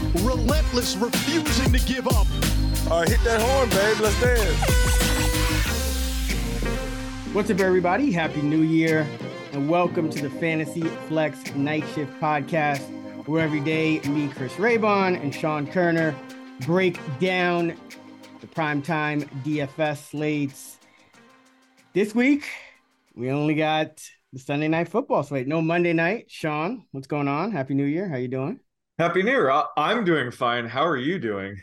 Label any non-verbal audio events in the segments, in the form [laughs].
Relentless, refusing to give up. All right, hit that horn, babe. Let's dance. What's up, everybody? Happy New Year, and welcome to the Fantasy Flex Night Shift Podcast, where every day me, Chris Raybon, and Sean Koerner break down the primetime DFS slates. This week, we only got the Sunday night football slate. No Monday night. Sean, what's going on? Happy New Year. How you doing? Happy New Year. I'm doing fine. How are you doing?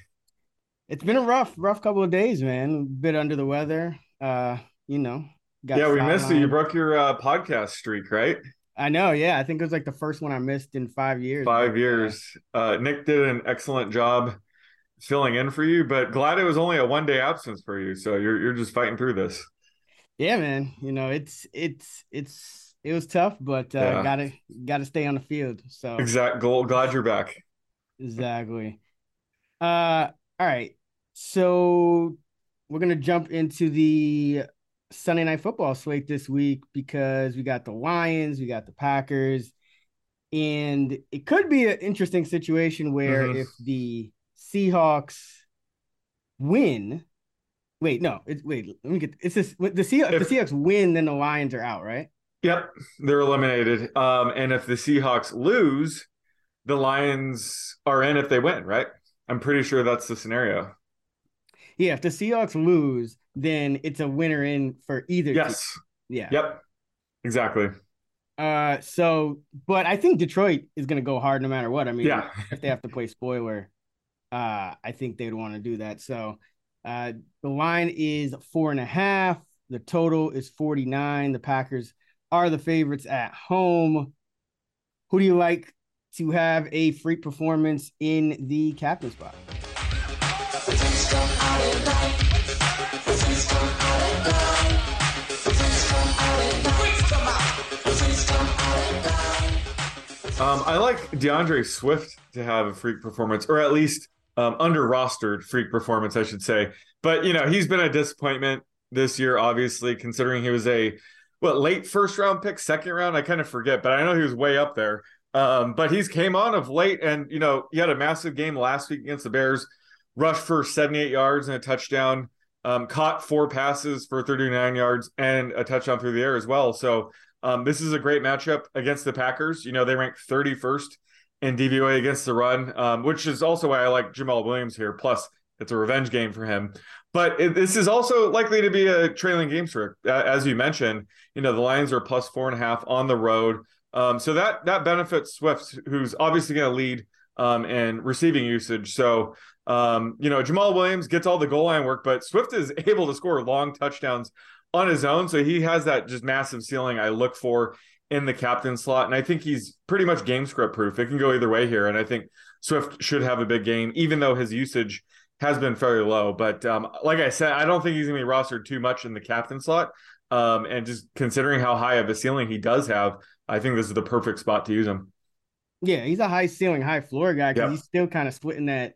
It's been a rough, rough couple of days, man. A bit under the weather. Uh, you know. got yeah, we missed you. You broke your uh, podcast streak, right? I know, yeah. I think it was like the first one I missed in five years. Five years. Uh, Nick did an excellent job filling in for you, but glad it was only a one day absence for you. So you're you're just fighting through this. Yeah, man. You know, it's it's it's it was tough, but uh Yeah. gotta gotta stay on the field. So Exact goal. Glad you're back. exactly. Uh all right. So we're gonna jump into the Sunday night football slate this week because we got the Lions, we got the Packers, and it could be an interesting situation where Mhm. if the Seahawks win, wait, no, it's wait, let me get it's this the Seahawks, If- the Seahawks win, then the Lions are out, right? Yep, they're eliminated. Um, and if the Seahawks lose, the Lions are in if they win, right? I'm pretty sure that's the scenario. Yeah, if the Seahawks lose, then it's a winner in for either. team. Yes. Yeah. Yep. Exactly. Uh, so, but I think Detroit is going to go hard no matter what. I mean, Yeah. if they have to play spoiler, uh, I think they'd want to do that. So, uh, the line is four and a half. The total is 49. The Packers are the favorites at home. Who do you like to have a freak performance in the captain spot? Um, I like DeAndre Swift to have a freak performance, or at least um, under rostered freak performance, I should say. But you know, he's been a disappointment this year, obviously, considering he was a what late first round pick, second round. I kind of forget, but I know he was way up there. Um, but he's came on of late, and you know, he had a massive game last week against the Bears, rushed for 78 yards and a touchdown, um, caught four passes for 39 yards and a touchdown through the air as well. So um, this is a great matchup against the Packers. You know, they rank 31st in DVOA against the run, um, which is also why I like Jamaal Williams here. Plus, it's a revenge game for him. But it, this is also likely to be a trailing game streak. Uh, as you mentioned, you know, the Lions are plus four and a half on the road. Um, so that that benefits Swift, who's obviously going to lead um, in receiving usage. So, um, you know, Jamaal Williams gets all the goal line work, but Swift is [laughs] able to score long touchdowns on his own. So he has that just massive ceiling I look for in the captain slot. And I think he's pretty much game script proof. It can go either way here. And I think Swift should have a big game, even though his usage has been fairly low. But um, like I said, I don't think he's going to be rostered too much in the captain slot. Um, and just considering how high of a ceiling he does have, I think this is the perfect spot to use him. Yeah, he's a high ceiling, high floor guy because Yep. he's still kind of splitting that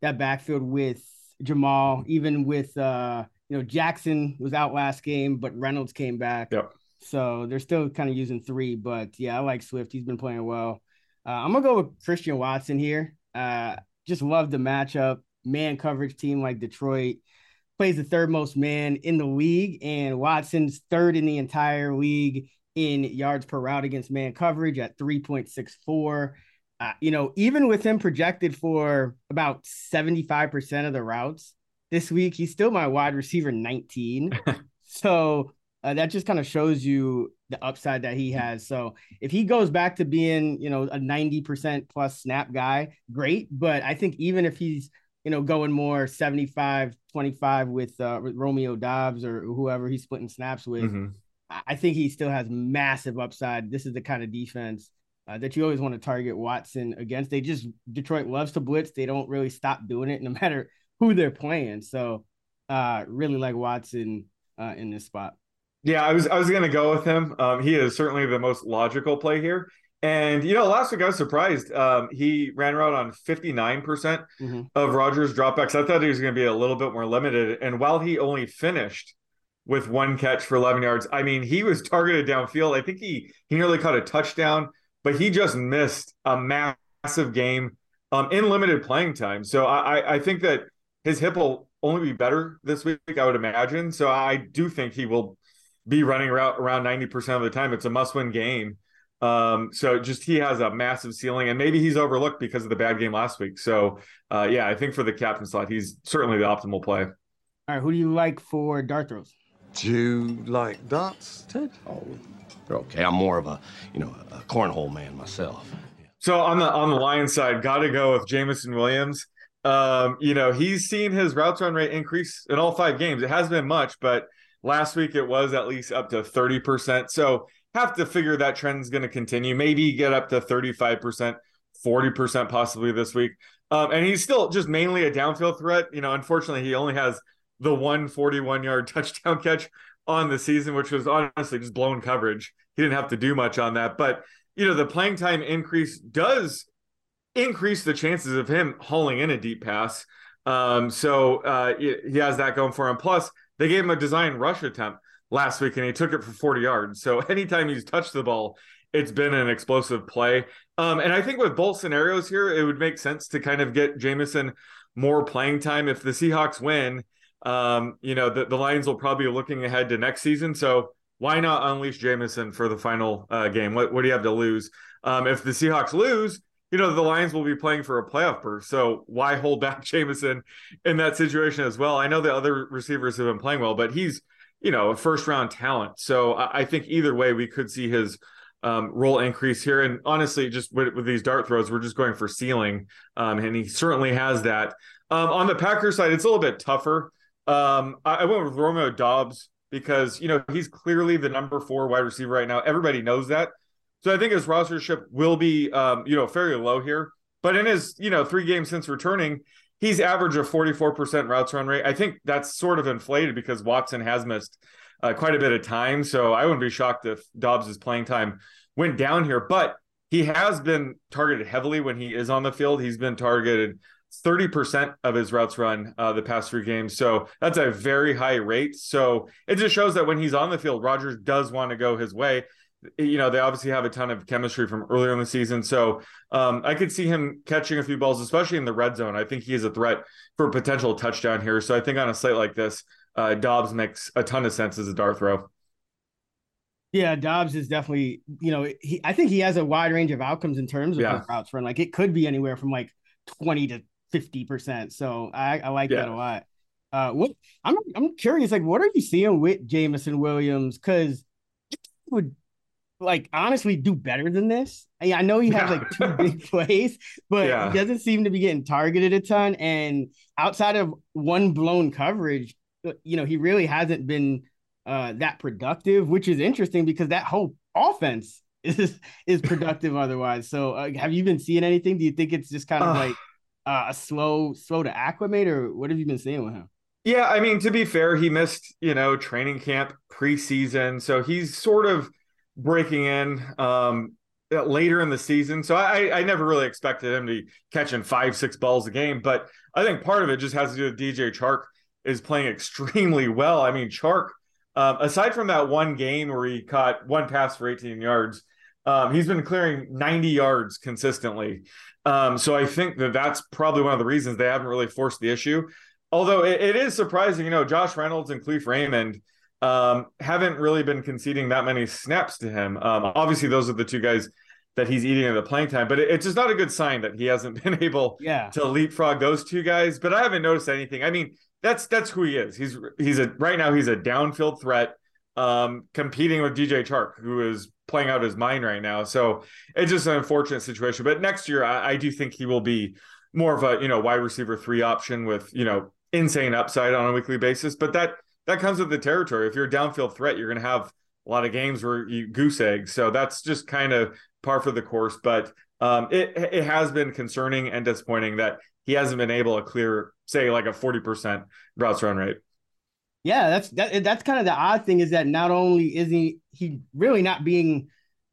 that backfield with Jamaal, even with uh, you know, Jackson was out last game, but Reynolds came back. Yep. So they're still kind of using three, but yeah, I like Swift. He's been playing well. Uh, I'm gonna go with Christian Watson here. Uh, just love the matchup. Man coverage team like Detroit plays the third most man in the league, and Watson's third in the entire league in yards per route against man coverage at 3.64. Uh, you know, even with him projected for about 75% of the routes this week, he's still my wide receiver 19. [laughs] so uh, that just kind of shows you the upside that he has. So if he goes back to being, you know, a 90% plus snap guy, great. But I think even if he's, you know, going more 75 25 with, uh, with Romeo Doubs or whoever he's splitting snaps with, Mhm. I I think he still has massive upside. This is the kind of defense uh, that you always want to target Watson against. They just Detroit loves to blitz. They don't really stop doing it no [laughs] matter who they're playing. So uh, really like Watson uh, in this spot. Yeah, I was I was gonna go with him. Um, he is certainly the most logical play here. And you know, last week I was surprised. Um, he ran around on 59% mm-hmm. of Rodgers dropbacks. I thought he was going to be a little bit more limited. And while he only finished with one catch for 11 yards, I mean, he was targeted downfield. I think he he nearly caught a touchdown, but he just missed a massive game um, in limited playing time. So I, I think that his hip will only be better this week, I would imagine. So I do think he will be running around around 90% of the time. It's a must win game. Um, so just he has a massive ceiling, and maybe he's overlooked because of the bad game last week. So uh, yeah, I think for the captain slot, he's certainly the optimal play. All right, who do you like for dart throws? Do you like darts, Ted? Oh, they're okay. I'm more of a you know a cornhole man myself. So on the on the Lions side, got to go with Jameson Williams. Um, you know he's seen his routes run rate increase in all five games. It hasn't been much, but last week it was at least up to thirty percent. So have to figure that trend is going to continue. Maybe get up to 35%, 40% possibly this week. Um, and he's still just mainly a downfield threat. You know, unfortunately, he only has the 141 yard [laughs] touchdown catch on the season, which was honestly just blown coverage. He didn't have to do much on that. But, you know, the playing time increase does increase the chances of him hauling in a deep pass. Um, so uh, he has that going for him. Plus, they gave him a design rush attempt last week and he took it for 40 yards. So [laughs] anytime he's touched the ball, it's been an explosive play. Um, and I think with both scenarios here, it would make sense to kind of get Jameson more playing time. If the Seahawks win, um, you know, the, the Lions will probably be looking ahead to next season. So why not unleash Jameson for the final uh, game? What, what do you have to lose? Um, if the Seahawks lose, you know, the Lions will be playing for a playoff berth. So why hold back [laughs] Jameson in that situation as well? I know the other receivers have been playing well, but he's you know, a first round talent. So I, I think either way, we could see his um, role increase here. And honestly, just with, with, these dart throws, we're just going for ceiling. Um, and he certainly has that. Um, on the Packers side, it's a little bit tougher. Um, I, I, went with Romeo Doubs because, you know, he's clearly the number four wide receiver right now. Everybody knows that. So I think his rostership will be, um, you know, fairly low here. But in his, you know, three games since returning, he's average of 44% routes run rate. I think that's sort of inflated because Watson has missed uh, quite a bit of time. So I wouldn't be shocked if Doubs' playing time went down here, but he has been targeted heavily when he is on the field. He's been targeted 30% of his routes run uh, the past three games. So that's a very high rate. So it just shows that when he's on the field, Rodgers does want to go his way you know, they obviously have a ton of chemistry from earlier in the season. So um, I could see him catching a few balls, especially in the red zone. I think he is a threat for a potential touchdown here. So I think on a slate like this, uh, Doubs makes a ton of sense as a dart throw. Yeah, Doubs is definitely, you know, he I think he has a wide range of outcomes in terms of yeah. routes run. Like it could be anywhere from like 20 to 50%. So I, I like yeah. that a lot. Uh what I'm I'm curious, like what are you seeing with Jameson Williams? Cause would like honestly do better than this. I, know he has like two big [laughs] plays, but yeah. he doesn't seem to be getting targeted a ton. And outside of one blown coverage, uh, you know, he really hasn't been uh, that productive, which is interesting because that whole offense [laughs] is is productive otherwise. So, uh, have you been seeing anything? Do you think it's just kind of like uh, a slow, slow to acclimate, or what have you been seeing with him? Yeah, I mean, to be fair, he missed you know training camp preseason, so he's sort of breaking in um, later in the season. So I, I never really expected him to catching five, six balls a game. But I think part of it just has to do with DJ Chark is playing extremely well. I mean, Chark, um, aside from that one game where he caught one pass for 18 yards, um, he's been clearing 90 yards consistently. Um, so I think that that's probably one of the reasons they haven't really forced the issue. Although it, it is surprising, you know, Josh Reynolds and Kalif Raymond – um, haven't really been conceding that many snaps to him. Um, obviously, those are the two guys that he's eating in the playing time, but it, it's just not a good sign that he hasn't [laughs] been able yeah. to leapfrog those two guys. But I haven't noticed anything. I mean, that's that's who he is. He's he's a right now he's a downfield threat, um, competing with DJ Chark, who is playing out his mind right now. So it's just an unfortunate situation. But next year, I, I do think he will be more of a you know wide receiver three option with you know insane upside on a weekly basis. But that that comes with the territory. If you're a downfield threat, you're going to have a lot of games where you goose egg. So that's just kind of par for the course. But um, it it has been concerning and disappointing that he hasn't been able to clear, say, like a forty percent routes run rate. Yeah, that's that. That's kind of the odd thing is that not only is he he really not being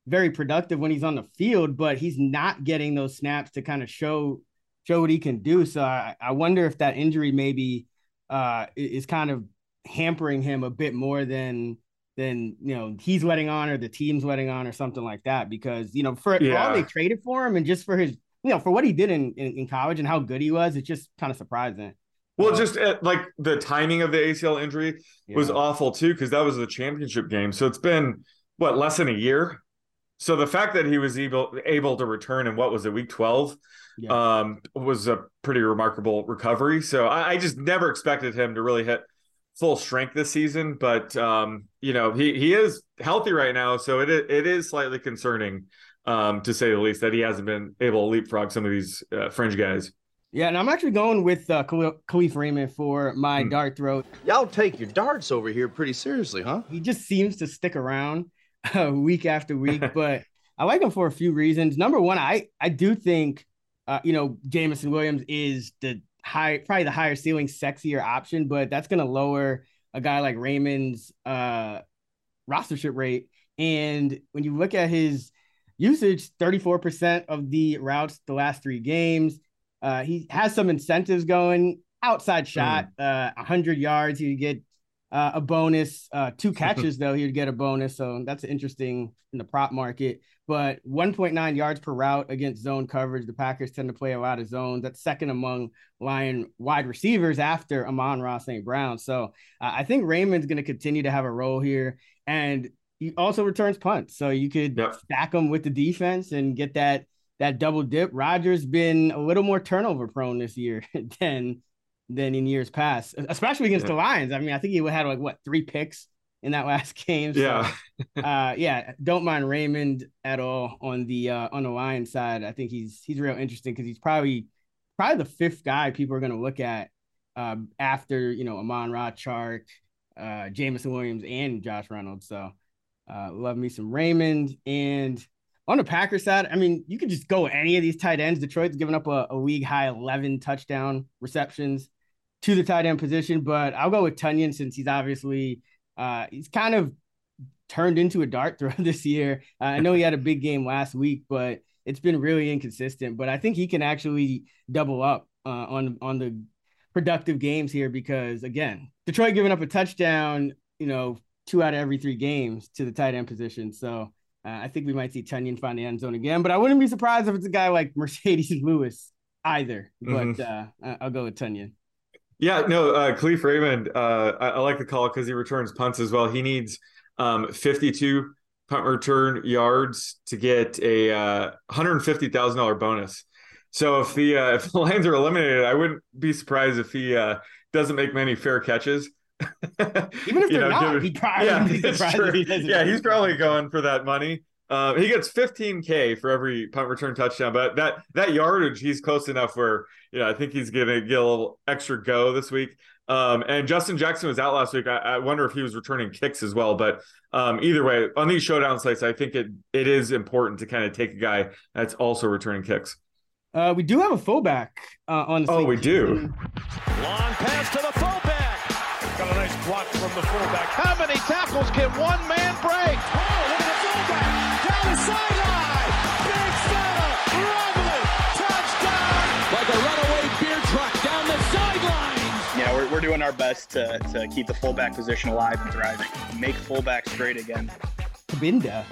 very productive when he's on the field, but he's not getting those snaps to kind of show show what he can do. So I, I wonder if that injury maybe uh, is kind of hampering him a bit more than than you know he's letting on or the team's letting on or something like that. Because you know for Yeah. all they traded for him and just for his you know for what he did in, in in college and how good he was, it's just kind of surprising. Well, just uh, like the timing of the ACL injury was awful too, because that was the championship game. So it's been what less than a year. So the fact that he was able able to return in what was it, week twelve, Yeah. um, was a pretty remarkable recovery. So I, I just never expected him to really hit full strength this season. But um, you know, he he is healthy right now, so it it is slightly concerning, um, to say the least, that he hasn't been able to leapfrog some of these uh, fringe guys. Yeah, and I'm actually going with uh, Khalil- Kalif Raymond for my Hmm. dart throw. Y'all take your darts over here pretty seriously, huh? He just seems to stick around uh, week after week, [laughs] but I like him for a few reasons. Number one, I I do think uh, you know Jameson Williams is the high, probably the higher ceiling, sexier option, but that's going to lower a guy like Raymond's uh, rostership rate. And when you look at his usage, 34% of the routes the last three games. Uh, he has some incentives going outside shot, uh, 100 yards. He would get uh, a bonus. Uh, two [laughs] catches, though, he would get a bonus. So that's interesting in the prop market. But 1.9 yards per route against zone coverage. The Packers tend to play a lot of zones. That's second among Lion wide receivers after Amon-Ra St. Brown. So uh, I think Raymond's going to continue to have a role here. And he also returns punts. So you could Yep. stack him with the defense and get that that double dip. Rodgers been a little more turnover prone this year [laughs] than than in years past, especially against Yeah. the Lions. I mean, I think he had like what three picks in that [laughs] last game. So, Yeah. [laughs] uh, yeah, don't mind Raymond at all on the uh, on the Lions side. I think he's he's real interesting because he's probably probably the fifth guy people are going to look at uh, after you know Amon Ra Chark, uh, Jameson Williams, and Josh Reynolds. So uh, love me some Raymond and. On the Packers side, I mean, you could just go any of these tight ends. Detroit's given up a, a league high 11 touchdown receptions to the tight end position, but I'll go with Tonyan since he's obviously uh, he's kind of turned into a dart [laughs] throw this year. Uh, I know he had a big game last week, but it's been really inconsistent. But I think he can actually double up uh, on on the productive games here because again, Detroit giving up a touchdown, you know, two out of every three games to the tight end position. So uh, I think we might see Tonyan find the end zone again. But I wouldn't be surprised if it's a guy like [laughs] Marcedes Lewis either. But Mhm. uh, I'll go with Tonyan. Yeah, no, uh, Kalif Raymond, uh, I, I like the call because he returns punts as well. He needs um, 52 punt return yards to get a uh, $150,000 bonus. So if the uh, [laughs] if the Lions are eliminated, I wouldn't be surprised if he uh, doesn't make many fair catches. [laughs] Even if they're know, not, given- he'd probably yeah, [laughs] be surprised if he doesn't. yeah, he's probably going for that money. Uh, he gets 15k for every punt return touchdown, but that that yardage, he's close enough where you know I think he's gonna get a little extra go this week. Um, and Justin Jackson was out last week. I, I wonder if he was returning kicks as well. But um, either way, on these showdown sites, I think it it is important to kind of take a guy that's also returning kicks. Uh, we do have a fullback uh, on the Oh, slate. we do. Long pass to the fullback. Got a nice block from the fullback. How many tackles can one man break? We're, we're doing our best to, to keep the fullback position alive and thriving. Make fullbacks great again. Cabinda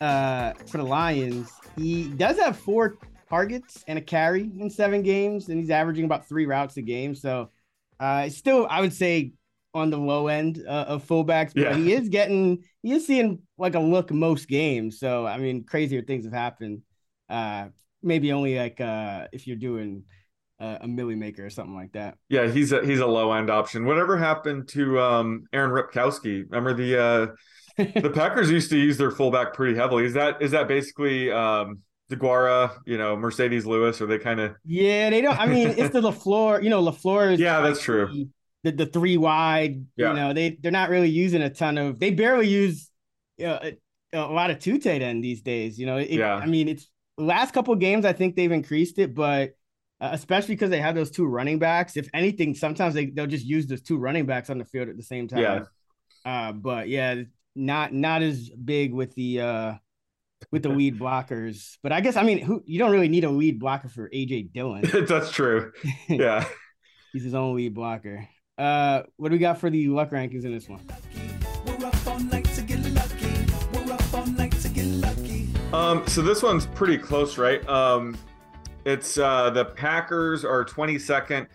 uh, for the Lions. He does have four targets and a carry in seven games, and he's averaging about three routes a game. So uh, it's still, I would say, on the low end uh, of fullbacks, but Yeah. he is getting, he is seeing like a look most games. So I mean, crazier things have happened. Uh, maybe only like uh, if you're doing a milli maker or something like that. Yeah, he's a he's a low end option. Whatever happened to um, Aaron Ripkowski? Remember the uh, the [laughs] Packers used to use their fullback pretty heavily. Is that is that basically um, DeGuara, you know, Marcedes Lewis? Are they kind of? Yeah, they don't. I mean, it's the [laughs] Lafleur. You know, Lafleur is Yeah, that's true. the- The, the three wide. Yeah. You know, they they're not really using a ton of. They barely use uh, a, a lot of two tight end these days. You know, it, Yeah. I mean, it's last couple games. I think they've increased it, but uh, especially because they have those two running backs. If anything, sometimes they they'll just use those two running backs on the field at the same time. Yeah. Uh, but yeah, not not as big with the uh with the [laughs] lead blockers. But I guess I mean, who you don't really need a lead blocker for AJ Dillon. [laughs] That's true. [laughs] Yeah. He's his own lead blocker. Uh, what do we got for the luck rankings in this one? Um, so this one's pretty close, right? Um, it's uh, the Packers are 22nd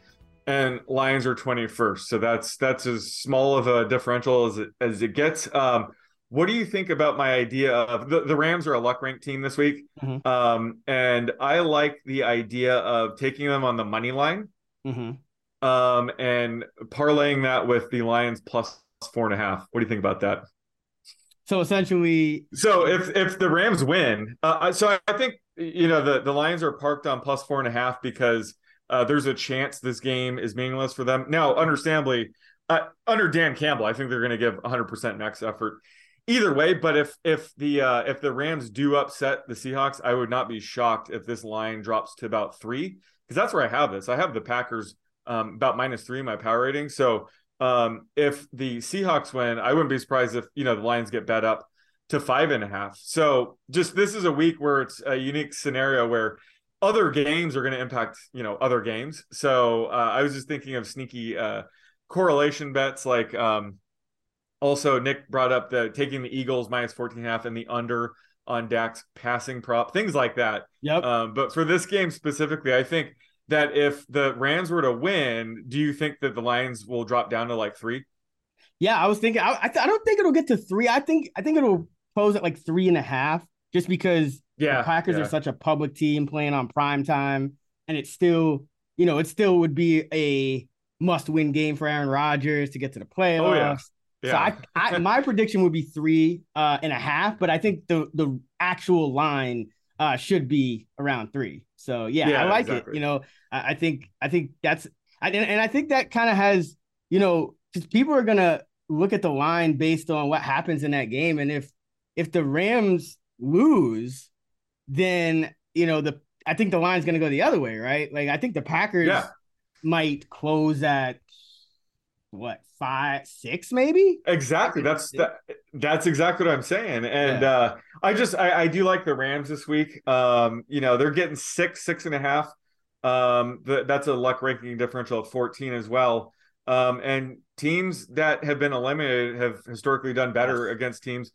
and Lions are 21st. So that's that's as small of a differential as it as it gets. Um, what do you think about my idea of the, the Rams are a luck rank team this week? Mhm. Um, and I like the idea of taking them on the money line Mm-hmm. um, and parlaying that with the Lions plus four and a half. What do you think about that? So essentially, So if if the Rams win, uh, so I think you know the the Lions are parked on plus four and a half because uh, there's a chance this game is meaningless for them. Now, understandably, uh, under Dan Campbell, I think they're going to give 100 percent max effort either way. But if if the uh, if the Rams do upset the Seahawks, I would not be shocked if this line drops to about three because that's where I have this. I have the Packers um, about minus three in my power rating. So um, if the Seahawks win, I wouldn't be surprised if you know the Lions get bet up to five and a half. So just this is a week where it's a unique scenario where other games are going to impact you know other games. So uh, I was just thinking of sneaky uh, correlation bets like um, also Nick brought up the taking the Eagles minus 14 and a half and the under on Dak's passing prop, things like that. Yep. Um, but for this game specifically, I think that if the Rams were to win, do you think that the Lions will drop down to like three? Yeah, I was thinking. I, I, th- I don't think it'll get to three. I think I think it'll close at like three and a half, just because Yeah, the Packers yeah. are such a public team playing on prime time, and it's still, you know, it still would be a must-win game for Aaron Rodgers to get to the playoffs. Oh, yeah. So I, I [laughs] my prediction would be three uh, and a half, but I think the the actual line uh, should be around three. So yeah, Yeah, I like exactly. it. You know, I, I think I think that's I, and, and I think that kind of has you know because people are gonna look at the line based on what happens in that game, and if if the Rams lose, then you know the I think the line's gonna go the other way, right? Like I think the Packers Yeah. might close at what five six maybe Exactly. That's that, that's exactly what I'm saying. And Yeah. uh I just I, I do like the Rams this week. Um, you know, they're getting six, six and a half. Um, th- that's a luck ranking differential of 14 as well. Um, and teams that have been eliminated have historically done better against teams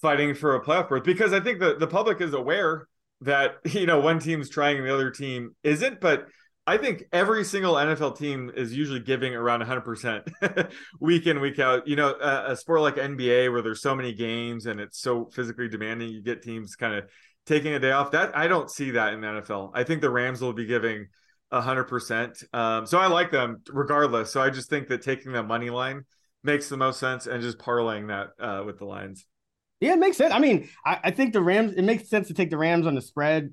fighting for a playoff berth because I think the, the public is aware that [laughs] you know one team's trying and the other team isn't, but I think every single NFL team is usually giving around 100% [laughs] week in, week out. You know, a, a sport like NBA where there's so many games and it's so physically demanding, you get teams kind of taking a day off. That I don't see that in the NFL. I think the Rams will be giving 100%. Um, so I like them regardless. So I just think that taking the money line makes the most sense and just parlaying that uh, with the lines. Yeah, it makes sense. I mean, I, I think the Rams. It makes sense to take the Rams on the spread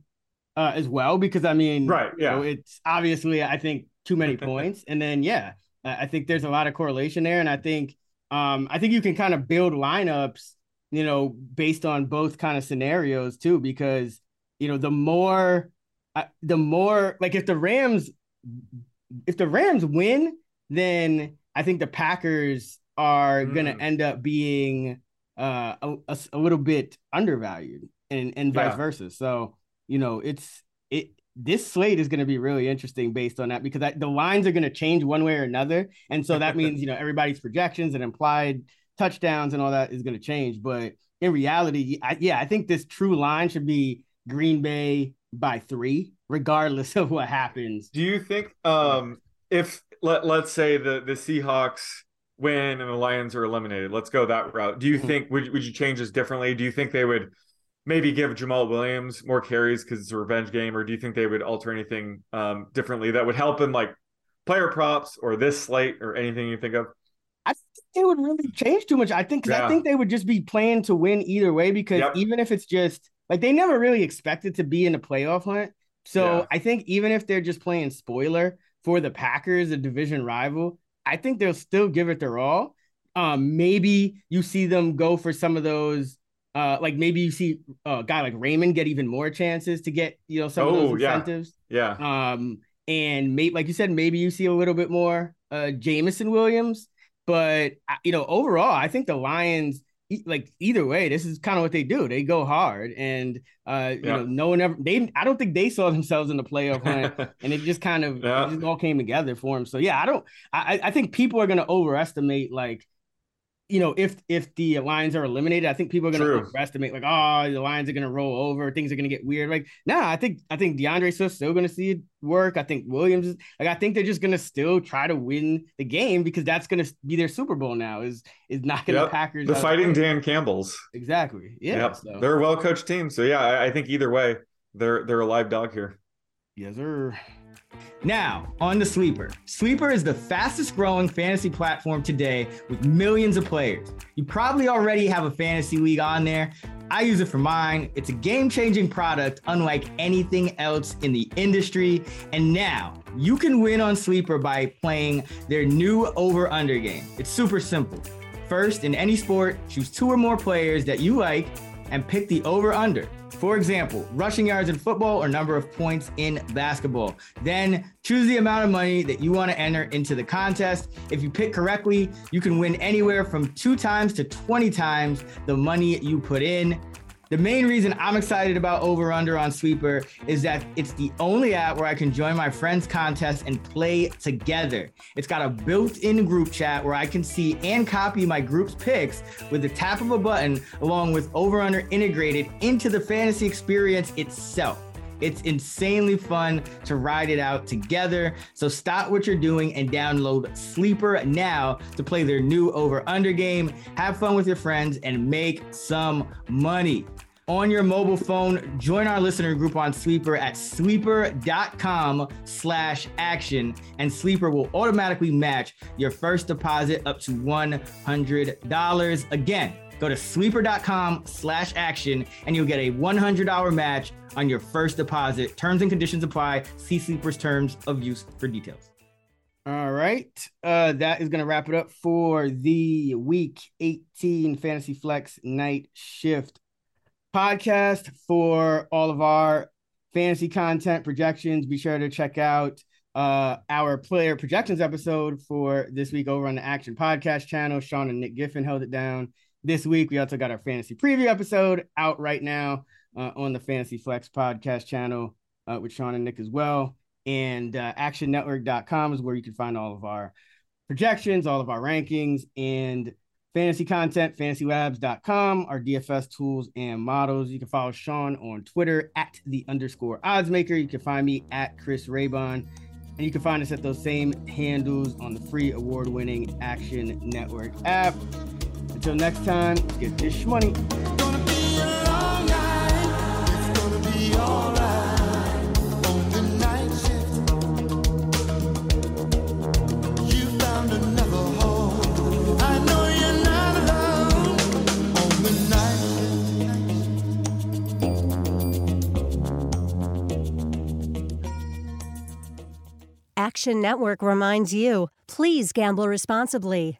uh, as well because I mean, Right, you know, yeah. it's obviously I think too many [laughs] points, and then yeah, I think there's a lot of correlation there, and I think um I think you can kind of build lineups, you know, based on both kind of scenarios too, because you know the more, uh, the more like if the Rams, if the Rams win, then I think the Packers are gonna Mm. end up being uh a, a, a little bit undervalued and and vice Yeah. versa. So you know it's it this slate is going to be really interesting based on that because I, the lines are going to change one way or another. And so that means [laughs] you know everybody's projections and implied touchdowns and all that is going to change. But in reality I, yeah i think this true line should be green bay by three regardless [laughs] of what happens. Do you think um, if let let's say the the Seahawks win and the Lions are eliminated, let's go that route. Do you Mhm. think would would you change this differently? Do you think they would maybe give Jamaal Williams more carries because it's a revenge game, or do you think they would alter anything um, differently that would help in like player props or this slate or anything you think of? I think it would really change too much. I think because I think they would just be playing to win either way. Because Yep. even if it's just like they never really expected to be in a playoff hunt, so Yeah. I think even if they're just playing spoiler for the Packers, a division rival, I think they'll still give it their all. Um, maybe you see them go for some of those uh, like maybe you see a guy like Raymond get even more chances to get you know some Oh, of those incentives. Yeah. Um, and maybe like you said, maybe you see a little bit more uh Jameson Williams, but uh, you know overall, I think the Lions. Like either way, this is kind of what they do. They go hard, and uh, you Yeah. know, no one ever. They, I don't think they saw themselves in the playoff hunt, [laughs] and it just kind of Yeah. it just all came together for them. So yeah, I don't. I I think people are going to overestimate like, you know, if if the Lions are eliminated, I think people are going to overestimate like, oh, the Lions are going to roll over, things are going to get weird. Like, nah, I think I think DeAndre Swift's still going to see it work. I think Williams, is, like, I think they're just going to still try to win the game because that's going to be their Super Bowl now. Is is knocking the Yep. Packers. The fighting play. Dan Campbell's. Exactly. Yeah. Yep. So. They're a well coached team. So yeah, I, I think either way, they're they're a live dog here. Yes, sir. Now, on to Sleeper. Sleeper is the fastest growing fantasy platform today with millions of players. You probably already have a fantasy league on there. I use it for mine. It's a game changing product unlike anything else in the industry. And now you can win on Sleeper by playing their new over under game. It's super simple. First, in any sport, choose two or more players that you like and pick the over under. For example, rushing yards in football or number of points in basketball. Then choose the amount of money that you want to enter into the contest. If you pick correctly, you can win anywhere from two times to 20 times the money you put in. The main reason I'm excited about Over Under on Sleeper is that it's the only app where I can join my friends' contests and play together. It's got a built in group chat where I can see and copy my group's picks with the tap of a button, along with Over Under integrated into the fantasy experience itself. It's insanely fun to ride it out together. So stop what you're doing and download Sleeper now to play their new over under game. Have fun with your friends and make some money. On your mobile phone, join our listener group on Sleeper at sleeper.com slash action, and Sleeper will automatically match your first deposit up to $100. Again, Go to sleeper.com slash action and you'll get a $100 match on your first deposit. Terms and conditions apply. See Sleeper's terms of use for details. All right. Uh, that is going to wrap it up for the week 18 Fantasy Flex Night Shift podcast. For all of our fantasy content projections, be sure to check out uh, our player projections episode for this week over on the Action Podcast channel. Sean and Nick Giffen held it down this week. We also got our fantasy preview episode out right now uh, on the Fantasy Flex podcast channel uh, with Sean and Nick as well. And uh, actionnetwork.com is where you can find all of our projections, all of our rankings, and fantasy content, fantasylabs.com, our DFS tools and models. You can follow Sean on Twitter at the underscore oddsmaker. You can find me at Chris Raybon. And you can find us at those same handles on the free award winning Action Network app. Until next time, get this money. Action Network reminds you please gamble responsibly.